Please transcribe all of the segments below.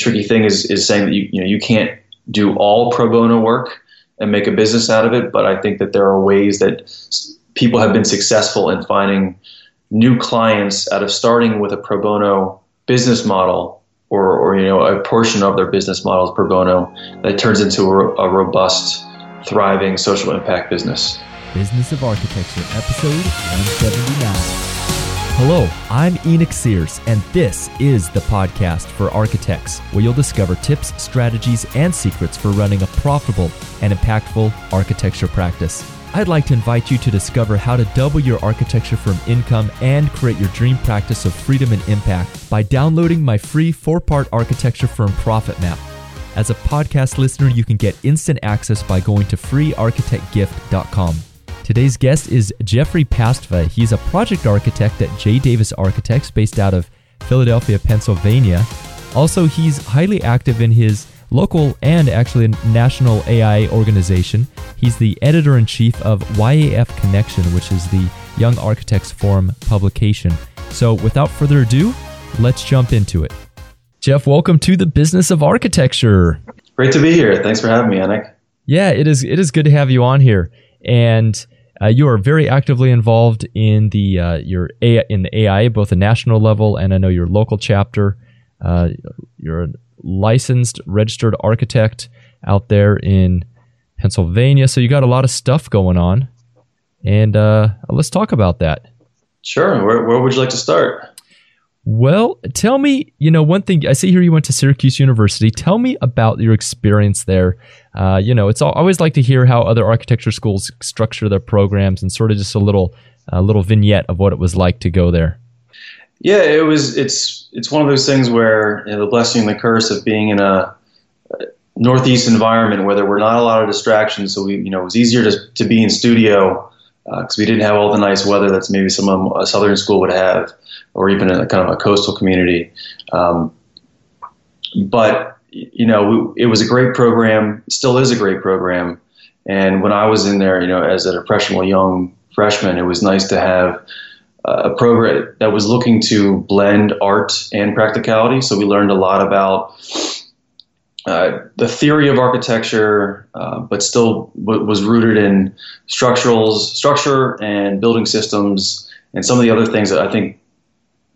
tricky thing is is saying that you you know you can't do all pro bono work and make a business out of it. But I think that there are ways that people have been successful in finding new clients out of starting with a pro bono business model or, or you know a portion of their business models pro bono that turns into a, a robust, thriving social impact business. Business of Architecture, episode 179. Hello, I'm Enoch Sears, and this is the podcast for architects, where you'll discover tips, strategies, and secrets for running a profitable and impactful architecture practice. I'd like to invite you to discover how to double your architecture firm income and create your dream practice of freedom and impact by downloading my free four part architecture firm profit map. As a podcast listener, you can get instant access by going to freearchitectgift.com. Today's guest is Jeffrey Pastva. He's a project architect at J. Davis Architects based out of Philadelphia, Pennsylvania. Also, he's highly active in his local and actually national AI organization. He's the editor in chief of YAF Connection, which is the Young Architects Forum publication. So, without further ado, let's jump into it. Jeff, welcome to the business of architecture. Great to be here. Thanks for having me, Enoch. Yeah, it is. It is good to have you on here. And uh, you are very actively involved in the uh, your AI, in the AI, both a national level and I know your local chapter. Uh, you're a licensed, registered architect out there in Pennsylvania, so you got a lot of stuff going on. And uh, let's talk about that. Sure. Where, where would you like to start? Well, tell me, you know, one thing I see here you went to Syracuse University. Tell me about your experience there. Uh, you know, it's all, always like to hear how other architecture schools structure their programs and sort of just a little, a little vignette of what it was like to go there. Yeah, it was. It's it's one of those things where you know, the blessing and the curse of being in a northeast environment where there were not a lot of distractions. So we, you know, it was easier to to be in studio because uh, we didn't have all the nice weather that's maybe some of a southern school would have or even a kind of a coastal community. Um, but you know, it was a great program, still is a great program. And when I was in there, you know, as an impressionable young freshman, it was nice to have a program that was looking to blend art and practicality. So we learned a lot about uh, the theory of architecture, uh, but still w- was rooted in structurals, structure and building systems, and some of the other things that I think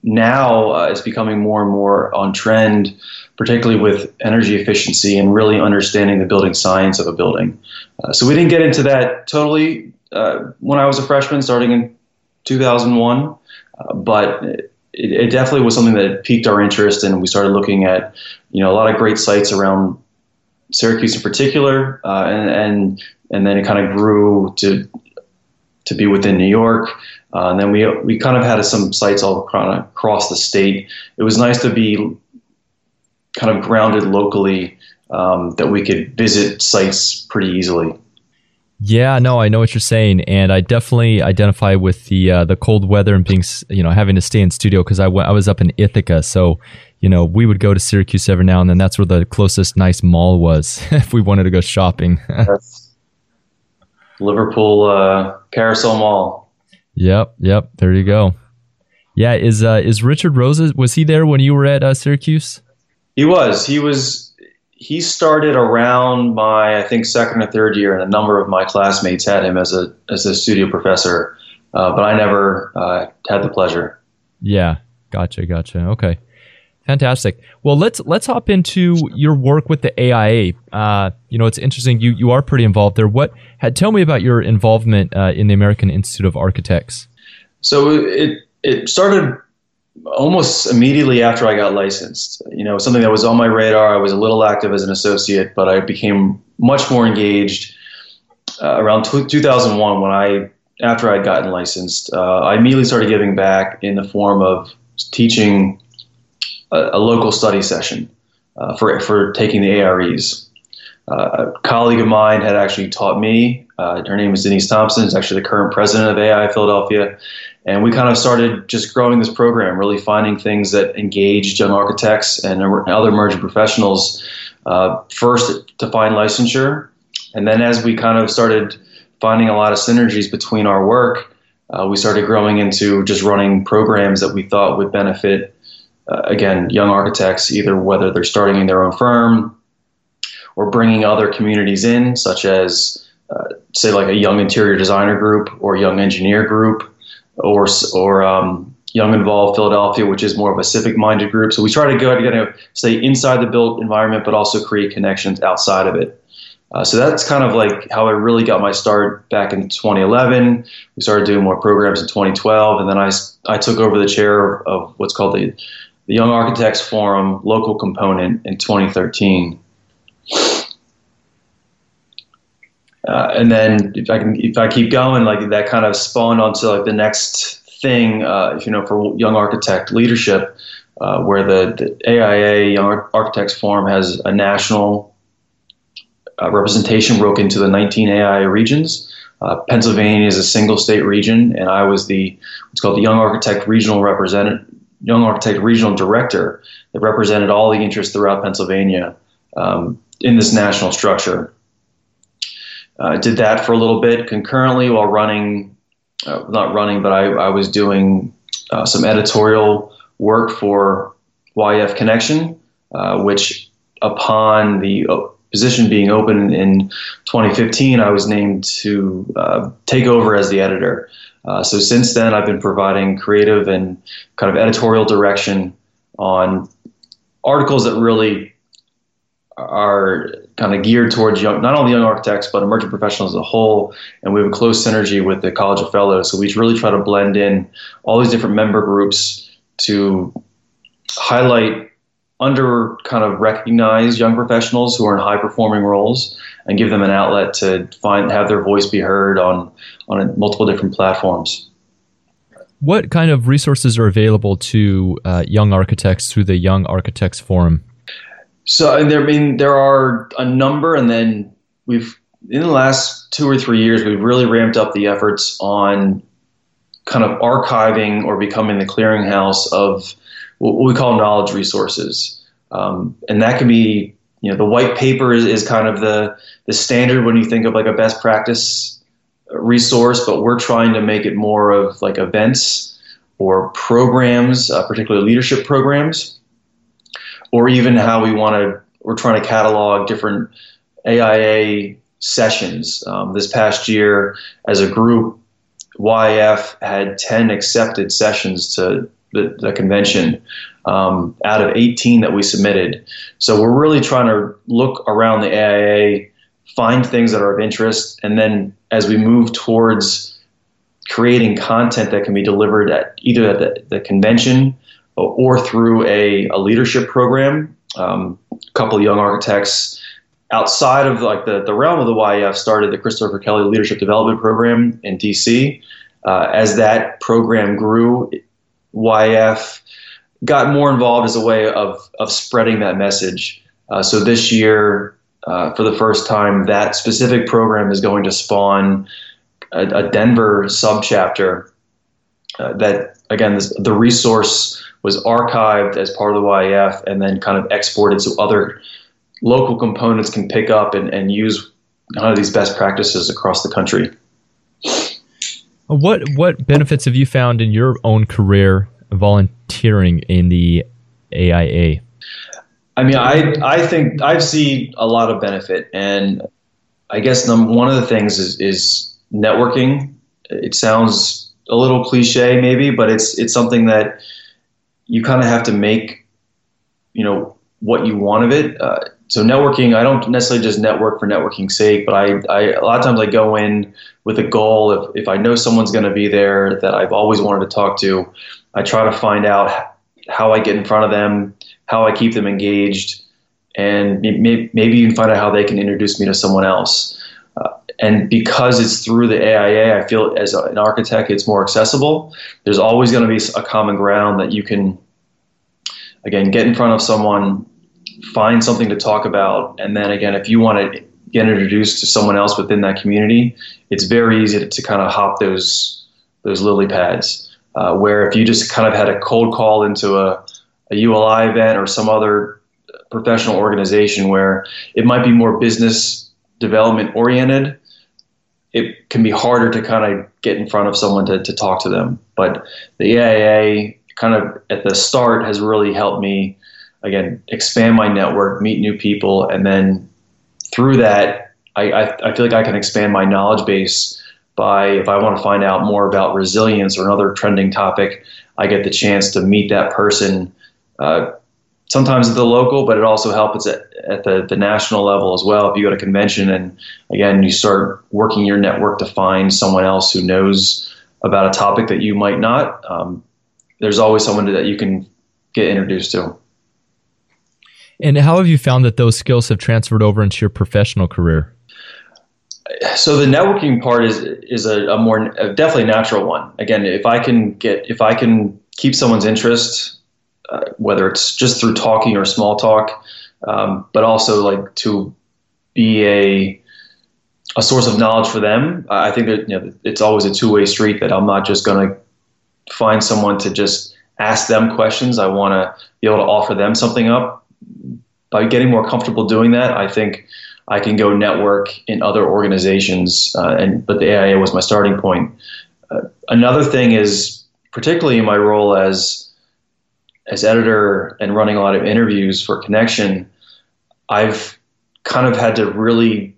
now uh, it's becoming more and more on trend, particularly with energy efficiency and really understanding the building science of a building. Uh, so we didn't get into that totally uh, when I was a freshman, starting in 2001, uh, but it, it, definitely was something that piqued our interest, and we started looking at you know a lot of great sites around Syracuse in particular, uh, and and and then it kind of grew to to be within New York. Uh, and then we we kind of had some sites all across the state. It was nice to be kind of grounded locally um, that we could visit sites pretty easily. Yeah, no, I know what you're saying, and I definitely identify with the uh, the cold weather and being, you know, having to stay in studio because I, w- I was up in Ithaca, so you know we would go to Syracuse every now and then. That's where the closest nice mall was if we wanted to go shopping. Liverpool uh, Carousel Mall. Yep, yep. There you go. Yeah, is uh, is Richard Rosa? Was he there when you were at uh, Syracuse? He was. He was. He started around my I think second or third year, and a number of my classmates had him as a as a studio professor, uh, but I never uh, had the pleasure. Yeah, gotcha, gotcha. Okay. Fantastic. Well, let's let's hop into your work with the AIA. Uh, you know, it's interesting. You you are pretty involved there. What? Had, tell me about your involvement uh, in the American Institute of Architects. So it it started almost immediately after I got licensed. You know, something that was on my radar. I was a little active as an associate, but I became much more engaged uh, around t- 2001 when I after I'd gotten licensed. Uh, I immediately started giving back in the form of teaching a, a local study session uh, for, for taking the AREs. Uh, a colleague of mine had actually taught me. Uh, her name is Denise Thompson. Is actually the current president of AI Philadelphia, and we kind of started just growing this program, really finding things that engaged young architects and other emerging professionals. Uh, first to find licensure, and then as we kind of started finding a lot of synergies between our work, uh, we started growing into just running programs that we thought would benefit uh, again, young architects, either whether they're starting in their own firm or bringing other communities in, such as, uh, say, like a young interior designer group or young engineer group, or or um, Young Involved Philadelphia, which is more of a civic minded group. So we try to go to stay inside the built environment, but also create connections outside of it. Uh, so that's kind of like how I really got my start back in 2011. We started doing more programs in 2012, and then I, I took over the chair of, of what's called the, the Young Architects Forum local component in 2013. Uh, and then if I can, if I keep going, like that kind of spawned onto like the next thing, uh, you know, for young architect leadership, uh, where the, the, AIA Young Architects Forum has a national uh, representation broke into the 19 AIA regions. Uh, Pennsylvania is a single state region, and I was the what's called the Young Architect Regional Representative, Young Architect Regional Director that represented all the interests throughout Pennsylvania um, in this national structure. Uh, did that for a little bit concurrently while running, uh, not running, but I, I was doing uh, some editorial work for YF Connection, uh, which upon the uh, position being open in 2015, I was named to uh, take over as the editor. so since then, I've been providing creative and kind of editorial direction on articles that really are kind of geared towards young, not only young architects, but emerging professionals as a whole. And we have a close synergy with the College of Fellows. So we really try to blend in all these different member groups to highlight under kind of recognized young professionals who are in high performing roles and give them an outlet to find have their voice be heard on on multiple different platforms. What kind of resources are available to uh, young architects through the Young Architects Forum? So I mean, there are a number, and then we've in the last two or three years, we've really ramped up the efforts on kind of archiving or becoming the clearinghouse of what we call knowledge resources, um, and that can be, you know, the white paper is, is kind of the the standard when you think of like a best practice resource, but we're trying to make it more of like events or programs, uh, particularly leadership programs or even how we want to, we're trying to catalog different AIA sessions. Um, this past year, as a group, YF had 10 accepted sessions to the, the convention um, out of 18 that we submitted. So we're really trying to look around the AIA, find things that are of interest, and then as we move towards creating content that can be delivered at either at the, the convention or through a, a leadership program. Um, a couple young architects outside of like the, the realm of the YF started the Christopher Kelly Leadership Development Program in DC. Uh, as that program grew, YF got more involved as a way of, of spreading that message. Uh, so this year, uh, for the first time, that specific program is going to spawn a, a Denver subchapter uh, that, again, this, the resource was archived as part of the YAF and then kind of exported so other local components can pick up and, and use kind of these best practices across the country. What what benefits have you found in your own career volunteering in the AIA? I mean, I I think I've seen a lot of benefit, and I guess one of the things is is networking. It sounds a little cliche, maybe, but it's it's something that you kind of have to make, you know, what you want of it. Uh, so networking, I don't necessarily just network for networking's sake, but I, I a lot of times I go in with a goal. If, if I know someone's going to be there that I've always wanted to talk to, I try to find out how I get in front of them, how I keep them engaged, and maybe, maybe even find out how they can introduce me to someone else. And because it's through the AIA, I feel as an architect, it's more accessible. There's always going to be a common ground that you can, again, get in front of someone, find something to talk about, and then again, if you want to get introduced to someone else within that community, it's very easy to, to kind of hop those those lily pads. Uh, where if you just kind of had a cold call into a, a ULI event or some other professional organization where it might be more business development oriented, it can be harder to kind of get in front of someone to, to talk to them. But the AIA kind of at the start has really helped me again expand my network, meet new people, and then through that, I, I, I feel like I can expand my knowledge base by if I want to find out more about resilience or another trending topic, I get the chance to meet that person. Uh, sometimes at the local, but it also helps at, at the, the national level as well. If you go to a convention and again you start working your network to find someone else who knows about a topic that you might not, um, there's always someone that you can get introduced to. And how have you found that those skills have transferred over into your professional career? So the networking part is is a, a more a definitely natural one. Again, if I can get if I can keep someone's interest, uh, whether it's just through talking or small talk, um, but also like to be a a source of knowledge for them. I think that you know, it's always a two way street. That I'm not just going to find someone to just ask them questions. I want to be able to offer them something up. By getting more comfortable doing that, I think I can go network in other organizations. Uh, and but the AIA was my starting point. Uh, another thing is, particularly in my role as as editor and running a lot of interviews for Connection, I've kind of had to really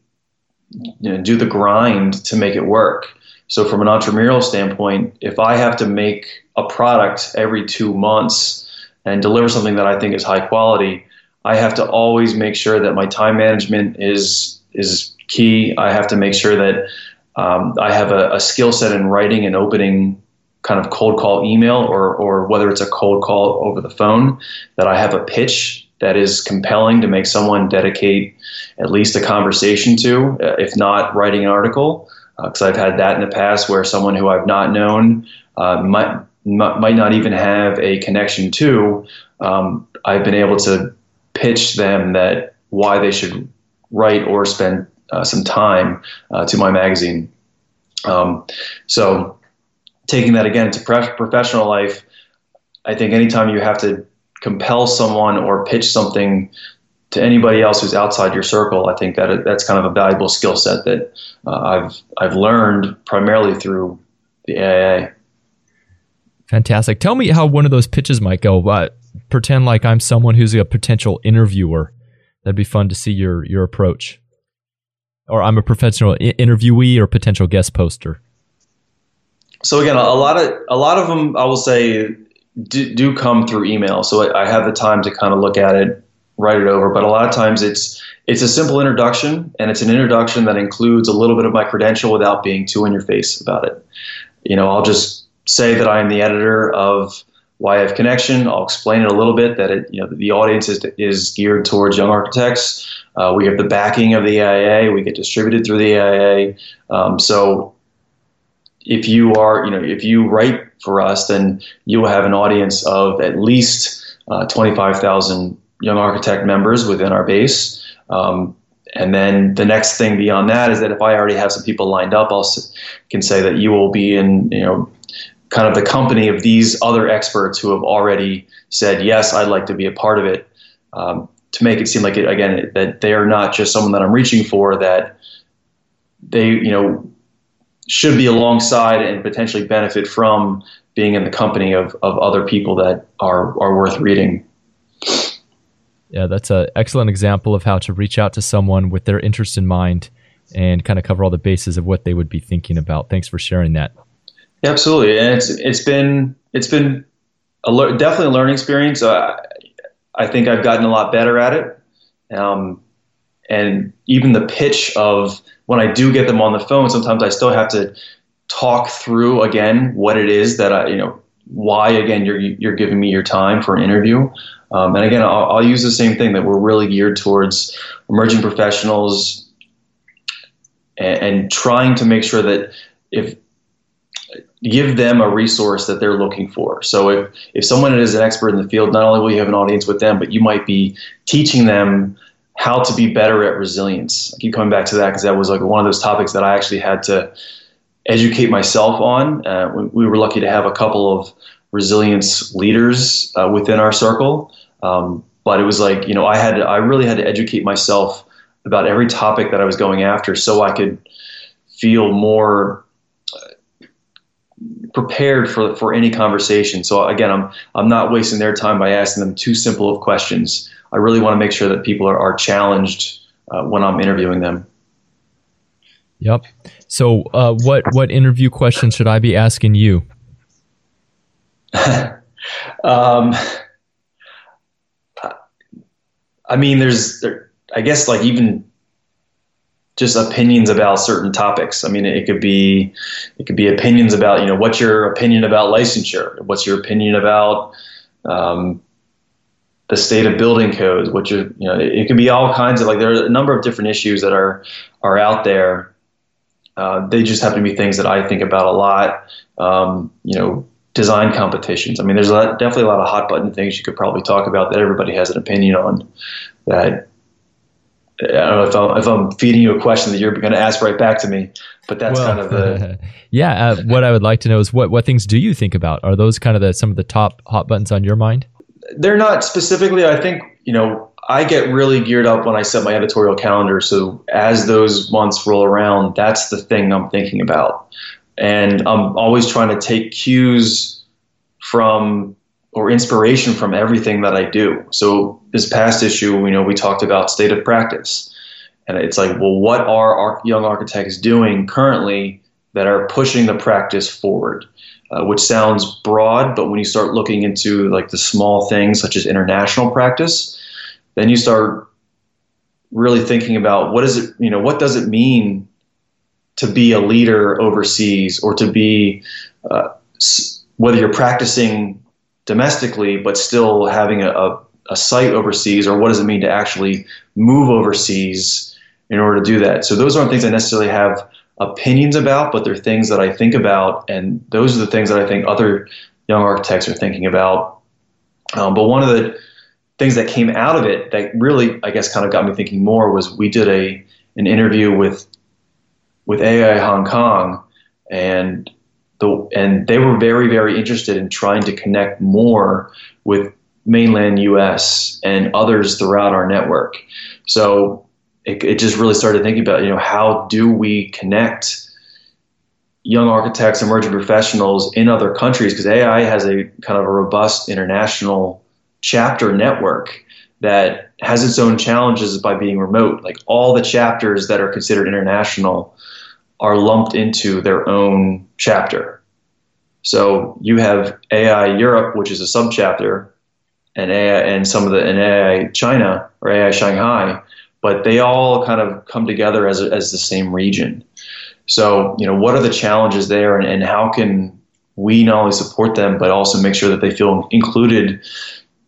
you know, do the grind to make it work. So, from an entrepreneurial standpoint, if I have to make a product every two months and deliver something that I think is high quality, I have to always make sure that my time management is is key. I have to make sure that um, I have a, a skill set in writing and opening kind of cold call email or, or whether it's a cold call over the phone, that I have a pitch that is compelling to make someone dedicate at least a conversation to, uh, if not writing an article because uh, I've had that in the past where someone who I've not known uh, might might not even have a connection to. Um, I've been able to pitch them that why they should write or spend uh, some time uh, to my magazine. Um, so taking that again to professional life, I think anytime you have to compel someone or pitch something to anybody else who's outside your circle, I think that that's kind of a valuable skill set that uh, I've I've learned primarily through the AIA. Fantastic. Tell me how one of those pitches might go. Uh, pretend like I'm someone who's a potential interviewer. That'd be fun to see your your approach. Or I'm a professional I- interviewee or potential guest poster. So again, a lot of a lot of them, I will say, do, do come through email. So I, I have the time to kind of look at it write it over. But a lot of times it's it's a simple introduction, and it's an introduction that includes a little bit of my credential without being too in your face about it. You know, I'll just say that I am the editor of YF Connection. I'll explain it a little bit that it, you know the audience is is geared towards young architects. Uh, we have the backing of the AIA. We get distributed through the AIA. Um, so if you are, you know, if you write for us, then you will have an audience of at least uh, 25,000 young architect members within our base. Um, and then the next thing beyond that is that if I already have some people lined up, I'll can say that you will be in, you know, kind of the company of these other experts who have already said yes, I'd like to be a part of it. Um, to make it seem like it again that they are not just someone that I'm reaching for, that they you know should be alongside and potentially benefit from being in the company of, of other people that are are worth reading. Yeah, that's an excellent example of how to reach out to someone with their interest in mind and kind of cover all the bases of what they would be thinking about. Thanks for sharing that. Yeah, absolutely, and it's it's been it's been a le- definitely a learning experience. Uh, I think I've gotten a lot better at it, um, and even the pitch of when I do get them on the phone, sometimes I still have to talk through again what it is that I you know why again you're you're giving me your time for an interview. Um, and again, I'll, I'll, use the same thing that we're really geared towards emerging professionals and, and trying to make sure that if give them a resource that they're looking for. So if, if someone is an expert in the field, not only will you have an audience with them, but you might be teaching them how to be better at resilience. I keep coming back to that because that was like one of those topics that I actually had to educate myself on. Uh, we, we, were lucky to have a couple of resilience leaders uh, within our circle. Um, but it was like, you know, I had to, I really had to educate myself about every topic that I was going after so I could feel more prepared for for any conversation. So again, I'm I'm not wasting their time by asking them too simple of questions. I really want to make sure that people are, are challenged uh, when I'm interviewing them. Yep. So, uh, what what interview questions should I be asking you? um, I mean, there's, there, I guess, like even just opinions about certain topics. I mean, it could be, it could be opinions about, you know, what's your opinion about licensure? What's your opinion about um, the state of building codes? which your, you know, it, could be all kinds of like there are a number of different issues that are are out there. Uh, they just happen to be things that I think about a lot. Um, you know, design competitions. I mean, there's a lot, definitely a lot of hot button things you could probably talk about that everybody has an opinion on. That I don't know if I'm, if I'm feeding you a question that you're going to ask right back to me, but that's well, kind of the. yeah, uh, what I would like to know is what what things do you think about? Are those kind of the some of the top hot buttons on your mind? They're not specifically. I think you know I get really geared up when I set my editorial calendar. So as those months roll around, that's the thing I'm thinking about and I'm always trying to take cues from or inspiration from everything that I do. So this past issue, you know, we talked about state of practice, and it's like, well, what are our young architects doing currently that are pushing the practice forward? Uh, which sounds broad, but when you start looking into like the small things such as international practice, then you start really thinking about what is it, you know, what does it mean to be a leader overseas or to be uh, whether you're practicing domestically but still having a, a, a, site overseas or what does it mean to actually move overseas in order to do that? So those aren't things i necessarily have opinions about but they're things that i think about and those are the things that i think other young architects are thinking about um, but one of the things that came out of it that really i guess kind of got me thinking more was we did a an interview with with AI Hong Kong, and the and they were very very interested in trying to connect more with mainland U.S. and others throughout our network. So it, it just really started thinking about you know how do we connect young architects, emerging professionals in other countries because AI has a kind of a robust international chapter network that has its own challenges by being remote. Like all the chapters that are considered international are lumped into their own chapter. So you have AI Europe, which is a subchapter, and AI and some of the and AI China or AI Shanghai, but they all kind of come together as, as the same region. So you know what are the challenges there, and, and how can we not only support them but also make sure that they feel included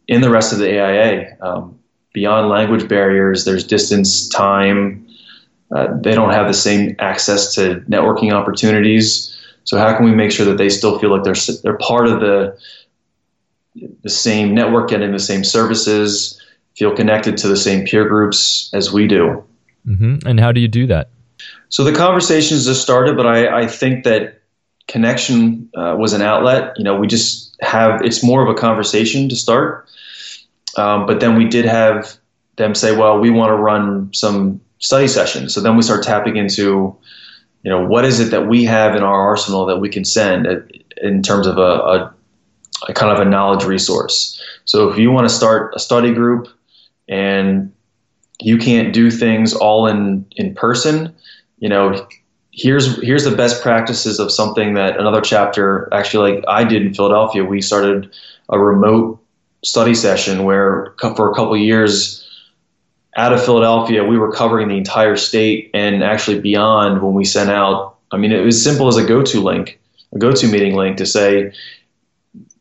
in the rest of the AIA? Um, beyond language barriers, there's distance, time, uh, they don't have the same access to networking opportunities. So how can we make sure that they still feel like they're they're part of the the same network, getting the same services, feel connected to the same peer groups as we do? Mm-hmm. And how do you do that? So the conversations just started, but I, I think that connection uh, was an outlet. You know, we just have it's more of a conversation to start, um, but then we did have them say, well, we want to run some study sessions. So then we start tapping into, you know, what is it that we have in our arsenal that we can send in terms of a, a, a kind of a knowledge resource. So if you want to start a study group and you can't do things all in in person, you know, here's here's the best practices of something that another chapter actually like I did in Philadelphia. We started a remote study session where for a couple years out of Philadelphia, we were covering the entire state and actually beyond when we sent out. I mean, it was simple as a go-to link, a go-to meeting link to say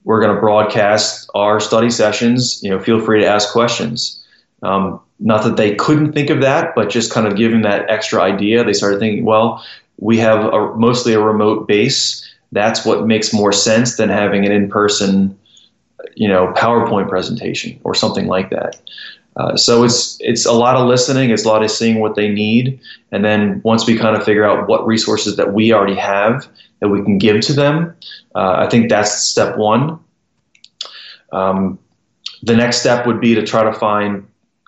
we're going to broadcast our study sessions. You know, feel free to ask questions. Um, not that they couldn't think of that, but just kind of giving that extra idea, they started thinking, well, we have a, mostly a remote base. That's what makes more sense than having an in-person, you know, PowerPoint presentation or something like that. Uh, so it's it's a lot of listening. It's a lot of seeing what they need, and then once we kind of figure out what resources that we already have that we can give to them, uh, I think that's step one. Um, the next step would be to try to find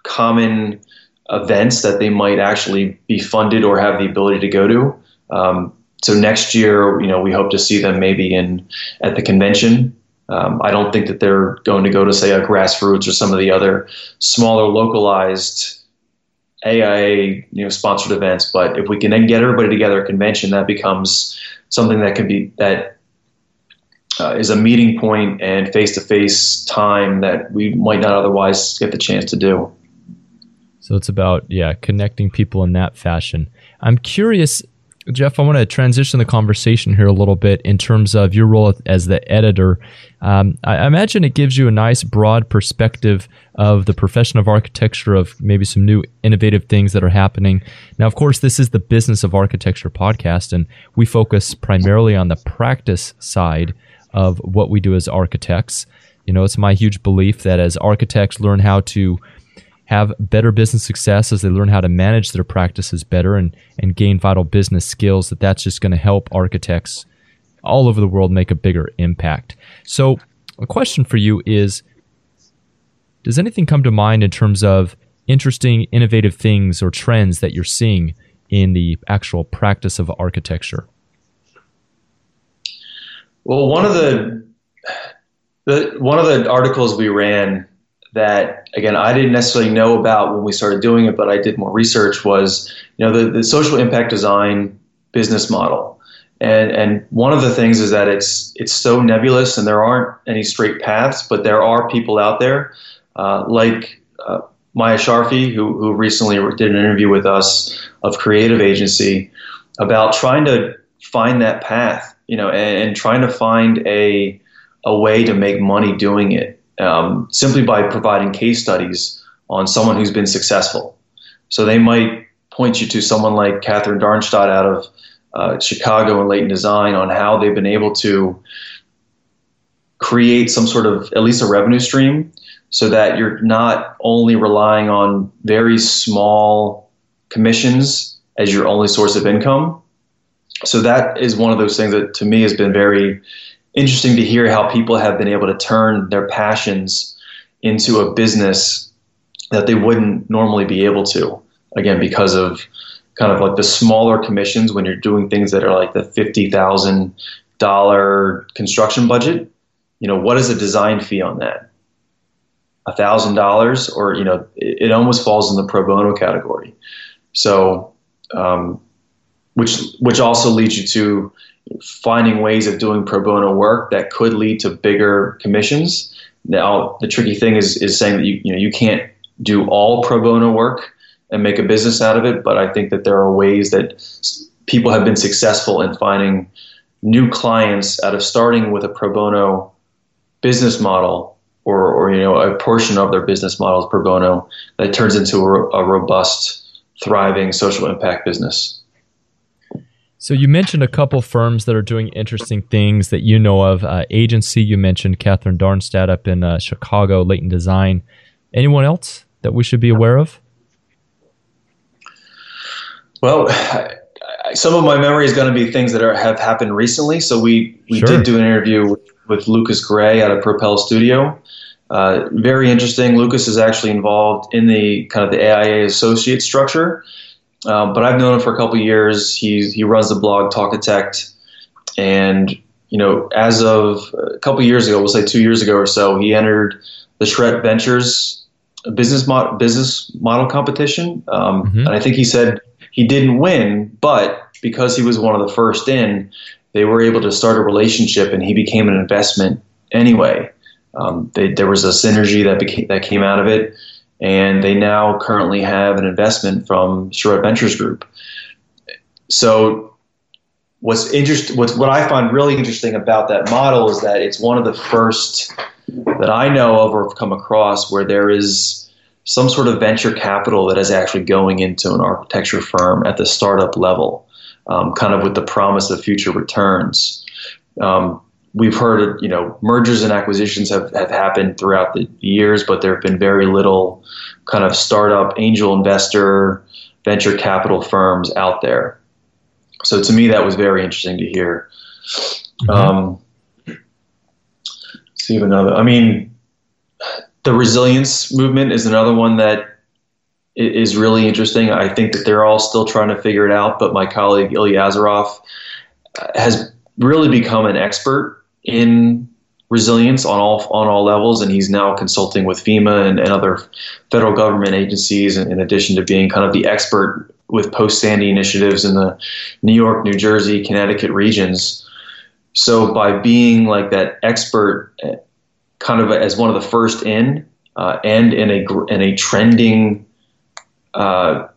common events that they might actually be funded or have the ability to go to. Um, so next year, you know, we hope to see them maybe in at the convention. Um, I don't think that they're going to go to say a grassroots or some of the other smaller localized AIA you know sponsored events. But if we can then get everybody together at a convention, that becomes something that can be that uh, is a meeting point and face to face time that we might not otherwise get the chance to do. So it's about yeah connecting people in that fashion. I'm curious Jeff, I want to transition the conversation here a little bit in terms of your role as the editor. Um, I imagine it gives you a nice broad perspective of the profession of architecture, of maybe some new innovative things that are happening. Now, of course, this is the Business of Architecture podcast, and we focus primarily on the practice side of what we do as architects. You know, it's my huge belief that as architects learn how to have better business success as they learn how to manage their practices better and, and gain vital business skills, that that's just going to help architects all over the world make a bigger impact. So, a question for you is Does anything come to mind in terms of interesting, innovative things or trends that you're seeing in the actual practice of architecture? Well, one of the, the one of the articles we ran that again I didn't necessarily know about when we started doing it, but I did more research was you know the, the social impact design business model. And, and one of the things is that it's it's so nebulous and there aren't any straight paths, but there are people out there uh, like uh, Maya Scharphie, who, who recently did an interview with us of Creative Agency about trying to find that path, you know, and, and trying to find a a way to make money doing it um, simply by providing case studies on someone who's been successful. So they might point you to someone like Katherine Darnstadt out of uh, Chicago and Latent Design on how they've been able to create some sort of at least a revenue stream so that you're not only relying on very small commissions as your only source of income. So that is one of those things that to me has been very interesting to hear how people have been able to turn their passions into a business that they wouldn't normally be able to. Again, because of kind of like the smaller commissions when you're doing things that are like the fifty thousand dollar construction budget. You know, what is a design fee on that? A thousand dollars, or you know, it, it, almost falls in the pro bono category. So, um, which which also leads you to finding ways of doing pro bono work that could lead to bigger commissions. Now, the tricky thing is is saying that you you know you can't do all pro bono work and make a business out of it, but I think that there are ways that people have been successful in finding new clients out of starting with a pro bono business model or, or you know a portion of their business model is pro bono that turns into a, a robust thriving social impact business so you mentioned a couple firms that are doing interesting things that you know of. Uh, agency, you mentioned Katherine Darnstadt up in uh, Chicago, Latent Design. Anyone else that we should be aware of? Well, some of my memory is going to be things that are, have happened recently. So we, we sure. did do an interview with, with Lucas Gray at a Propel Studio. Uh, very interesting. Lucas is actually involved in the kind of the AIA associate structure. Um, but I've known him for a couple years. He he runs the blog Talkitect, and you know, as of a couple years ago, we'll say two years ago or so, he entered the Charrette Ventures business model business model competition, um, mm-hmm. and I think he said he didn't win, but because he was one of the first in, they were able to start a relationship, and he became an investment anyway. Um, they, there was a synergy that became, that came out of it and they now currently have an investment from Charrette Ventures Group. So, what's interest, what's what I find really interesting about that model is that it's one of the first that I know of or have come across where there is some sort of venture capital that is actually going into an architecture firm at the startup level, um, kind of with the promise of future returns. Um, we've heard, you know, mergers and acquisitions have, have happened throughout the years, but there have been very little kind of startup angel investor venture capital firms out there. So to me, that was very interesting to hear. Mm-hmm. Um, see another. I mean, the resilience movement is another one that is really interesting. I think that they're all still trying to figure it out, but my colleague Illya Azaroff has really become an expert in resilience on all on all levels, and he's now consulting with FEMA and, and other federal government agencies, in, in addition to being kind of the expert with post Sandy initiatives in the New York, New Jersey, Connecticut regions. So by being like that expert, eh, kind of as one of the first in, uh, and in a in a trending, uh,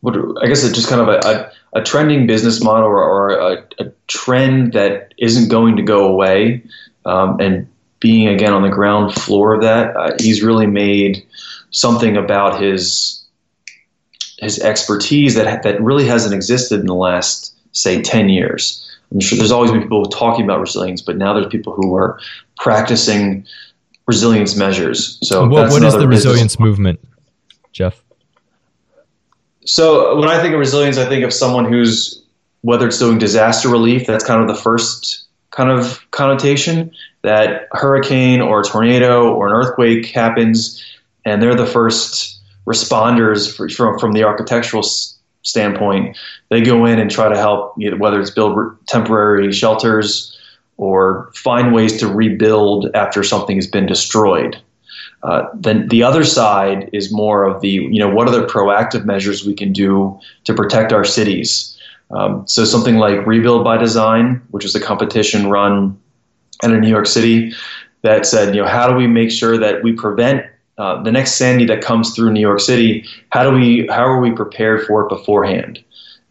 what I guess it's just kind of a, a, a trending business model or, or a, a, trend that isn't going to go away, um, and being again on the ground floor of that, uh, he's really made something about his his expertise that that really hasn't existed in the last say 10 years. I'm sure there's always been people talking about resilience, but now there's people who are practicing resilience measures. So what, what is the resilience movement, Jeff? So when I think of resilience, I think of someone who's whether it's doing disaster relief. That's kind of the first kind of connotation that hurricane or a tornado or an earthquake happens, and they're the first responders for, from from the architectural standpoint. They go in and try to help, whether it's build temporary shelters or find ways to rebuild after something has been destroyed. Uh, then the other side is more of the, you know, what are the proactive measures we can do to protect our cities? Um, so something like Rebuild by Design, which is a competition run in New York City, that said, you know, how do we make sure that we prevent uh, the next Sandy that comes through New York City? How do we, how are we prepared for it beforehand?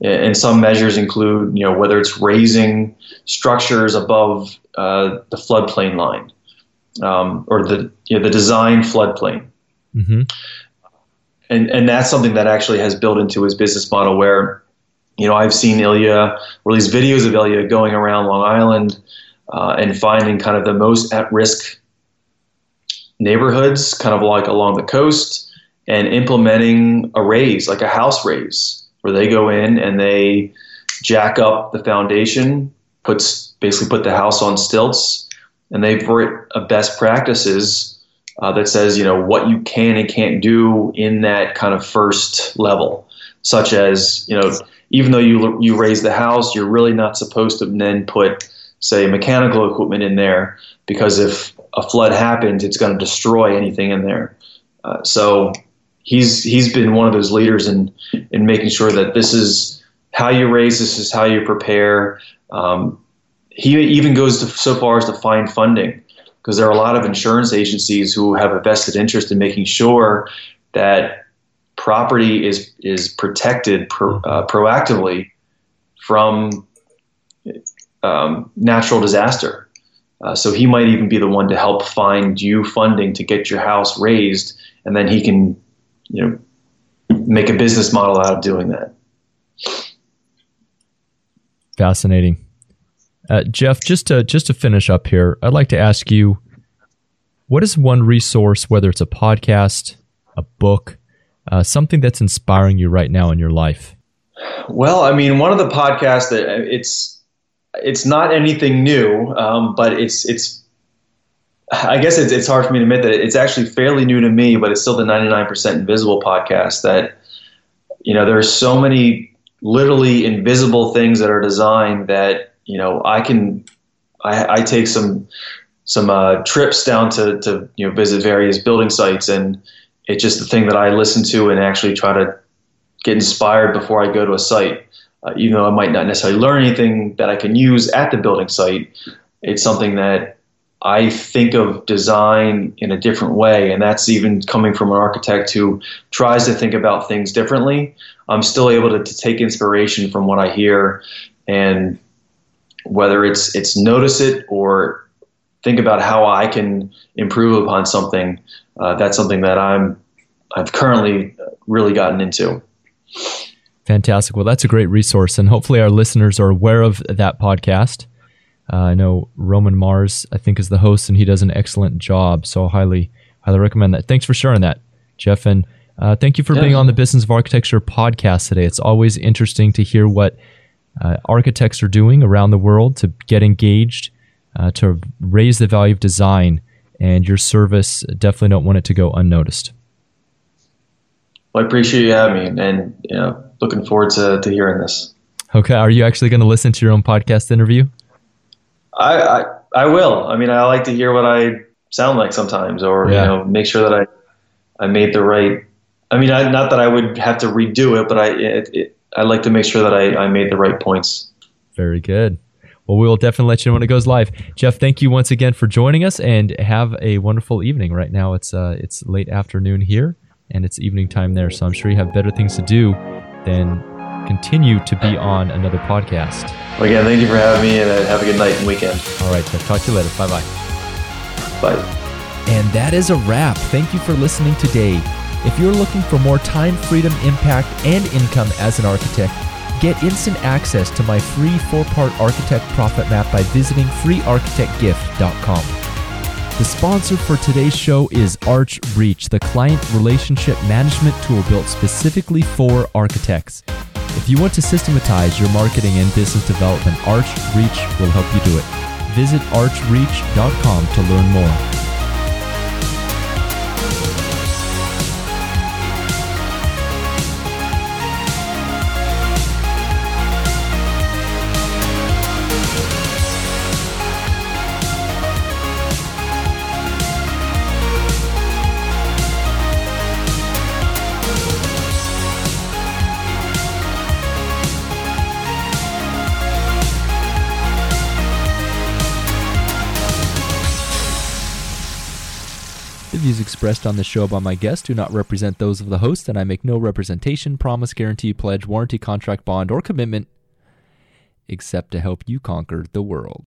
And some measures include, you know, whether it's raising structures above uh, the floodplain line um, or the you know, the design floodplain. Mm-hmm. And, and that's something that actually has built into his business model where, you know, I've seen Illya, or these videos of Illya going around Long Island uh, and finding kind of the most at risk neighborhoods, kind of like along the coast, and implementing a raise, like a house raise, where they go in and they jack up the foundation puts basically put the house on stilts, and they've written a best practices uh, that says you know what you can and can't do in that kind of first level, such as you know even though you you raise the house, you're really not supposed to then put say mechanical equipment in there because if a flood happens, it's going to destroy anything in there. Uh, so he's he's been one of those leaders in in making sure that this is how you raise, this is how you prepare. Um, he even goes to, so far as to find funding because there are a lot of insurance agencies who have a vested interest in making sure that property is is protected pro, uh, proactively from um, natural disaster. Uh, so he might even be the one to help find you funding to get your house raised, and then he can, you know, make a business model out of doing that. Fascinating. Uh, Jeff, just to just to finish up here, I'd like to ask you, what is one resource, whether it's a podcast, a book, uh, something that's inspiring you right now in your life? Well, I mean, one of the podcasts that uh, it's it's not anything new, um, but it's it's I guess it's, it's hard for me to admit that it's actually fairly new to me, but it's still the 99% Invisible podcast that, you know, there are so many literally invisible things that are designed that you know, I can, I, I take some some uh, trips down to to you know visit various building sites, and it's just the thing that I listen to and actually try to get inspired before I go to a site. Uh, even though I might not necessarily learn anything that I can use at the building site, it's something that I think of design in a different way, and that's even coming from an architect who tries to think about things differently. I'm still able to, to take inspiration from what I hear and whether it's it's notice it or think about how I can improve upon something. Uh, that's something that I'm I've currently really gotten into. Fantastic. Well, that's a great resource, and hopefully our listeners are aware of that podcast. Uh, I know Roman Mars, I think, is the host, and he does an excellent job. So, highly, highly recommend that. Thanks for sharing that, Jeff, and uh, thank you for yeah. being on the Business of Architecture podcast today. It's always interesting to hear what uh, architects are doing around the world to get engaged, uh, to raise the value of design, and your service definitely don't want it to go unnoticed. Well, I appreciate you having me, and you know, looking forward to, to hearing this. Okay. Are you actually going to listen to your own podcast interview? I, I I will. I mean, I like to hear what I sound like sometimes, or yeah. you know, make sure that I I made the right. I mean, I, not that I would have to redo it, but I it, it, I like to make sure that I, I made the right points. Very good. Well, we will definitely let you know when it goes live. Jeff, thank you once again for joining us, and have a wonderful evening. Right now, it's uh, it's late afternoon here, and it's evening time there, so I'm sure you have better things to do than continue to be on another podcast. Well, again, thank you for having me, and uh, have a good night and weekend. All right, Jeff. Talk to you later. Bye bye. Bye. And that is a wrap. Thank you for listening today. If you're looking for more time, freedom, impact, and income as an architect, get instant access to my free four part architect profit map by visiting freearchitectgift.com. The sponsor for today's show is Arch Reach, the client relationship management tool built specifically for architects. If you want to systematize your marketing and business development, Arch Reach will help you do it. Visit archreach.com to learn more. Expressed on the show by my guests do not represent those of the host, and I make no representation, promise, guarantee, pledge, warranty, contract, bond, or commitment except to help you conquer the world.